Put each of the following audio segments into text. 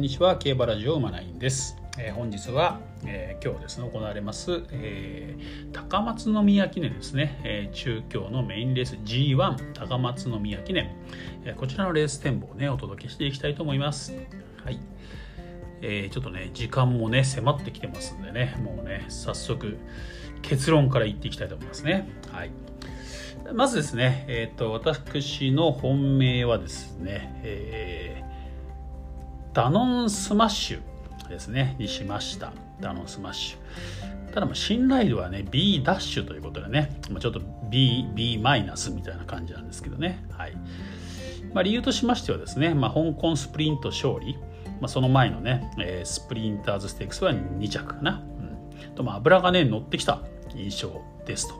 んにちは競馬ラジオ馬ナインです、えー、本日は、えー、今日ですね行われます、えー、高松宮記念ですね、え中京のメインレース G1 高松宮記念、えこちらのレース展望をねお届けしていきたいと思います。はい。えー、ちょっとね時間もね迫ってきてますんでねもうね早速結論から言っていきたいと思いますね。はい。まずですね、えーと、私の本命はですね、えー、ダノンスマッシュですね。にしました。ダノンスマッシュ。ただ信頼度はね B ダッシュということでねちょっと B, B マイナスみたいな感じなんですけどね。はい。まあ、理由としましてはですね、まあ、香港スプリント勝利、まあ、その前のね、えー、スプリンターズステークスは2着かな、うん、とまあ脂がね乗ってきた印象ですと。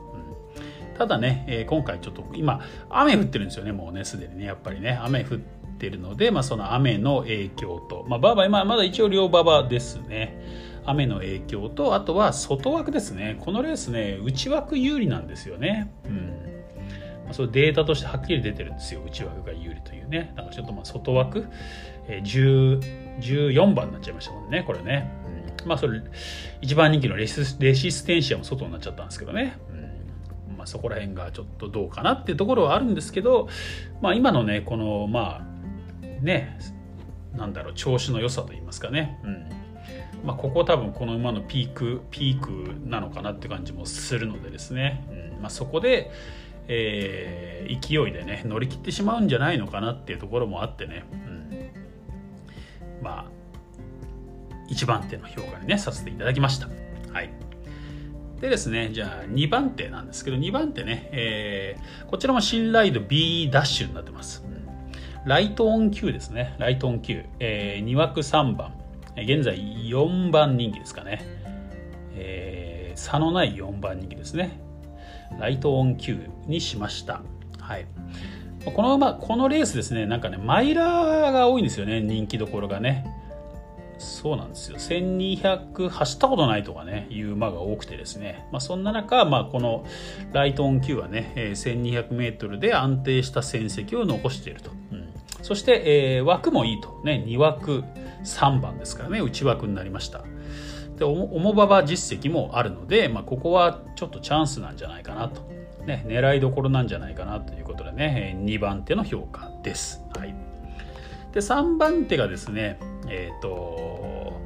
ただね、えー、今回ちょっと今雨降ってるんですよねもうねすでにねやっぱりね。雨降っててるので、まあ、その雨の影響と、まあ、馬場今まだ一応良馬場ですね。雨の影響とあとは外枠ですね。このレースね内枠有利なんですよね。うん。それデータとしてはっきり出てるんですよ。内枠が有利というね。だからちょっとまあ外枠、えー、14番になっちゃいましたもんねこれね、うん、まあそれ一番人気のレシレシステンシアも外になっちゃったんですけどね、まあ、そこら辺がちょっとどうかなっていうところはあるんですけど、まあ、今のねこのまあねなんだろう調子の良さといいますかね、うん。まあ、ここ多分この馬のピークピークなのかなって感じもするのでですね、うん。まあ、そこで、えー、勢いでね乗り切ってしまうんじゃないのかなっていうところもあってね、うん、まあ1番手の評価にねさせていただきました。はい。でですね、じゃあ2番手なんですけど、2番手ね、えー、こちらも信頼度 B ダッシュになってます。ライトオン Q ですね。ライトオン Q。えー、2枠3番。現在4番人気ですかね。えー、差のない4番人気ですね。ライトオン Q にしました。はい。この馬、このレースですね、なんかね、マイラーが多いんですよね、人気どころがね。そうなんですよ1200走ったことないとかねいう馬が多くてですね、まあ、そんな中、まあ、このライトオン Q はね 1200m で安定した戦績を残していると、そして、えー、枠もいいと、ね、2枠3番ですからね内枠になりました。で重馬場実績もあるので、まあ、ここはちょっとチャンスなんじゃないかなと、ね、狙いどころなんじゃないかなということでね2番手の評価です、はい、で3番手がですねえっ、ー、と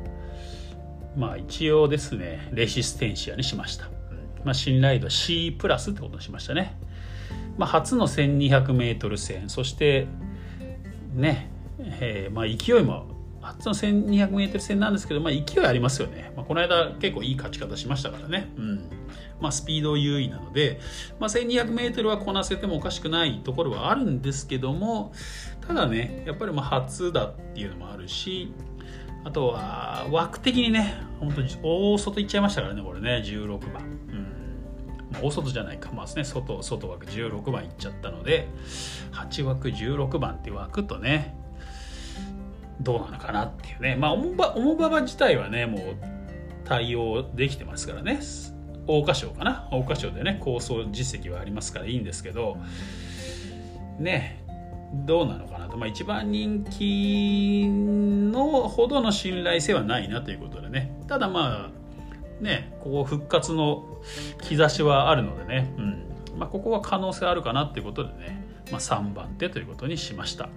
まあ一応ですねレシステンシアにしました、まあ、信頼度 C プラスってことにしましたね、まあ、初の 1200m 戦そしてね、えー、まあ勢いも初の 1200m 戦なんですけど、まあ、勢いありますよね、まあ、この間結構いい勝ち方しましたからね、うん。まあ、スピード優位なので、まあ、1200m はこなせてもおかしくないところはあるんですけどもただねやっぱりまあ初だっていうのもあるしあとは枠的にね本当に大外いっちゃいましたからねこれね16番、大外じゃないか。まあね外外枠16番いっちゃったので8枠16番って枠とねどうなのかなっていうね。まあ重馬場自体はねもう対応できてますからね。桜花賞かな。桜花賞でね構想実績はありますからいいんですけどねどうなのかなと、まあ、一番人気のほどの信頼性はないなということでね。ただまあねここ復活の兆しはあるのでね、うんまあ、ここは可能性あるかなっていうことでね、まあ、3番手ということにしました。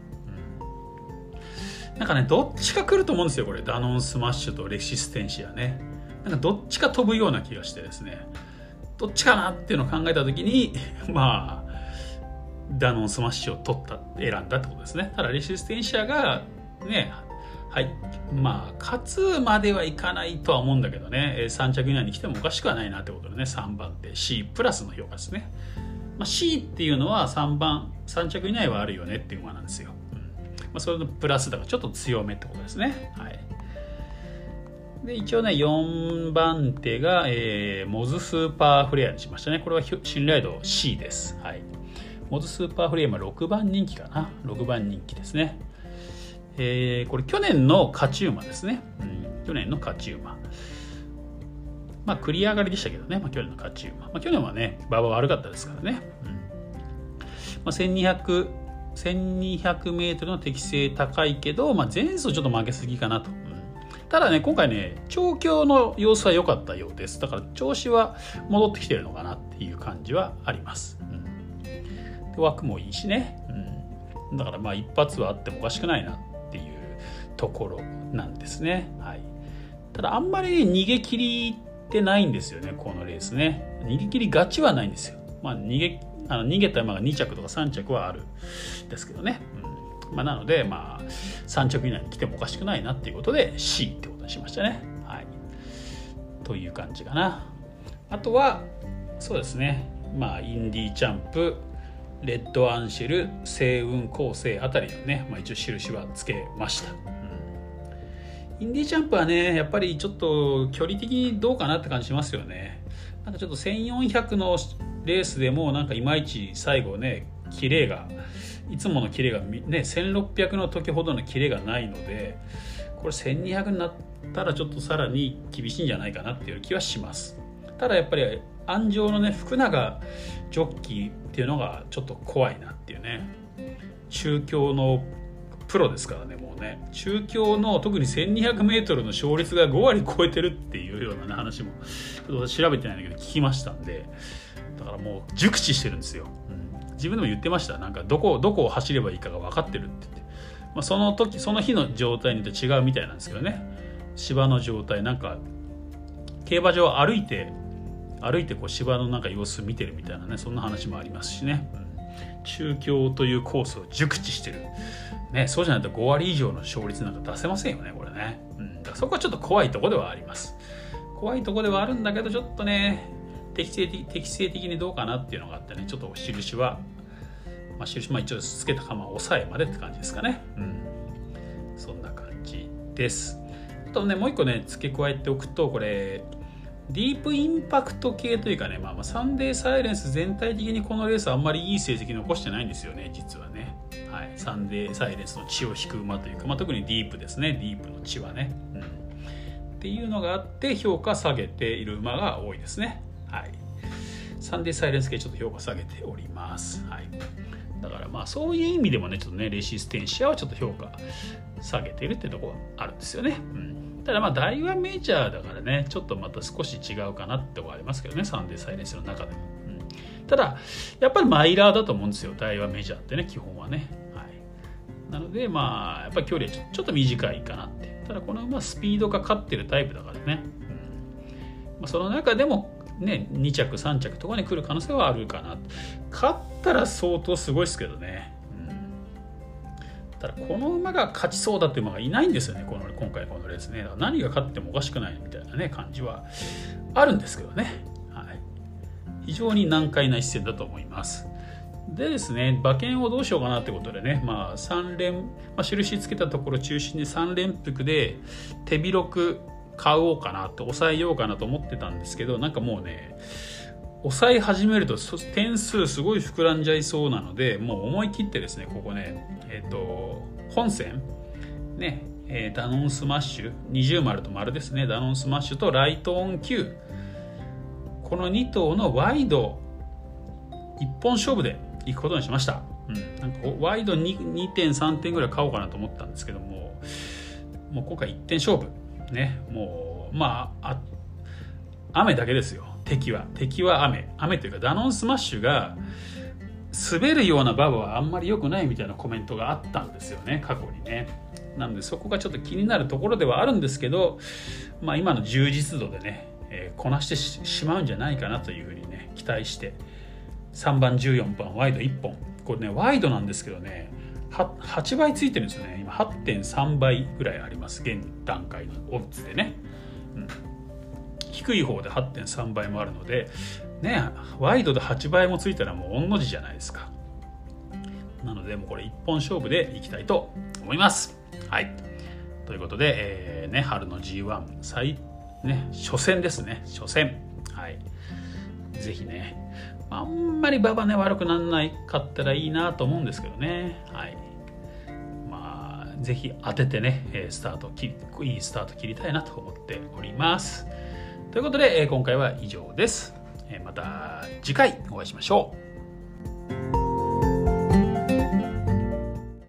なんかね、どっちか来ると思うんですよ、これ。ダノンスマッシュとレシステンシアね。なんかどっちか飛ぶような気がしてですね。どっちかなっていうのを考えた時に、まあ、ダノンスマッシュを取った、選んだってことですね。ただ、レシステンシアが、ね、はい。まあ、勝つまではいかないとは思うんだけどね、3着以内に来てもおかしくはないなってことでね、3番手 C プラスの評価ですね。まあ、C っていうのは3番、3着以内はあるよねっていう馬なんですよ。まあ、それのプラスだからちょっと強めってことですね。はい、で一応ね4番手が、えー、モズスーパーフレアにしましたね。これは信頼度 C です。はい、モズスーパーフレアは6番人気かな。6番人気ですね。えー、これ去年の勝ち馬ですね。うん、去年の勝ち馬。まあ、繰り上がりでしたけどね、まあ、去年の勝ち馬。まあ、去年はね、馬場悪かったですからね。うん。まあ、1200 1200m の適性高いけど、まあ、前走ちょっと負けすぎかなと、うん、ただね今回ね調教の様子は良かったようです。だから調子は戻ってきてるのかなっていう感じはあります、うん、で枠もいいしね、うん、だからまあ一発はあってもおかしくないな。ところなんですね。はい。ただあんまり逃げ切りってないんですよねこのレースね。逃げ切りがちはないんですよ。まあ逃げあの逃げた馬が2着とか3着はあるんですけどね、うん。まあ、なのでまあ3着以内に来てもおかしくないなっていうことで C ってことにしましたね。はい。という感じかな。あとはそうですね。まあインディーチャンプレッドアンシェル星雲構成あたりのね、まあ、一応印はつけました、インディージャンプはねやっぱりちょっと距離的にどうかなって感じしますよね。なんかちょっと1400のレースでもなんかいまいち最後ねキレがいつものキレがね1600の時ほどのキレがないのでこれ1200になったらちょっとさらに厳しいんじゃないかなっていう気はします。ただやっぱり安城のね福永ジョッキーっていうのがちょっと怖いなっていうね。中京のプロですからねもうね。中京の特に 1200m の勝率が5割超えてるっていうような、ね、話もちょっと調べてないんだけど聞きましたんで。だからもう熟知してるんですよ、うん、自分でも言ってました。なんかどこどこを走ればいいかが分かってるって言って、まあ、その時その日の状態によって違うみたいなんですけどね。芝の状態なんか競馬場を歩いて歩いてこう芝のなんか様子見てるみたいなねそんな話もありますしね、うん、中京というコースを熟知してる、ね、そうじゃないと5割以上の勝率なんか出せませんよねこれね、うん、だからそこはちょっと怖いとこではあります。怖いとこではあるんだけどちょっとね適正的適正的にどうかなっていうのがあってねちょっと印は、まあ、印も一応つけた釜を抑えまでって感じですかね。うん。そんな感じです。あとねもう一個ね付け加えておくとこれディープインパクト系というかね、まあ、まあサンデーサイレンス全体的にこのレースあんまりいい成績残してないんですよね実はね、はい、サンデーサイレンスの血を引く馬というか、まあ、特にディープですね。ディープの血はね、うん、っていうのがあって評価下げている馬が多いですね。はい、サンデーサイレンス系ちょっと評価下げております。はい、だからまあそういう意味でもねちょっとねレシステンシアはちょっと評価下げているっていうところはあるんですよね。うん、ただまあ大和メジャーだからねちょっとまた少し違うかなってところありますけどねサンデーサイレンスの中でも。うん、ただやっぱりマイラーだと思うんですよ大和メジャーってね基本はね。はい、なのでまあやっぱり距離はちょっと短いかなって。ただこの馬スピードが勝ってるタイプだからね。うんまあ、その中でもね、2着3着とかに来る可能性はあるかな勝ったら相当すごいですけどね、ただこの馬が勝ちそうだっていう馬がいないんですよね。この今回このレースね。何が勝ってもおかしくないみたいなね感じはあるんですけどね、はい、非常に難解な一戦だと思います。でですね馬券をどうしようかなってことでね、まあ、3連、まあ、印つけたところ中心に3連複で手広く買おうかなと抑えようかなと思ってたんですけどなんかもうね抑え始めると点数すごい膨らんじゃいそうなのでもう思い切ってですねここねえっ、ー、と本線ね、えー、ダノンスマッシュ二重丸と丸ですね。ダノンスマッシュとライトオン Q この2頭のワイド一本勝負でいくことにしました、うん、なんかワイド2点3点ぐらい買おうかなと思ったんですけどももう今回1点勝負。ねもうまあ雨だけですよ。敵は敵は雨。雨というかダノンスマッシュが滑るようなバブはあんまり良くないみたいなコメントがあったんですよね過去にね。なのでそこがちょっと気になるところではあるんですけど、まあ、今の充実度でね、えー、こなしてしまうんじゃないかなというふうにね期待して3番14番ワイド1本。これねワイドなんですけどね 8, 倍ついてるんですよね。今8.3倍ぐらいあります現段階のオッズでね、うん、低い方で8.3倍もあるのでねワイドで8倍もついたらもう御の字じゃないですか。なのでもうこれ一本勝負でいきたいと思います。はい。ということで、えー、ね、春の G1 最、ね、初戦ですね。初戦。はい。ぜひねあんまり馬場ね悪くならないかったらいいなと思うんですけどね。はい。ぜひ当ててねスタートいいスタート切りたいなと思っております。ということで今回は以上です。また次回お会いしましょう。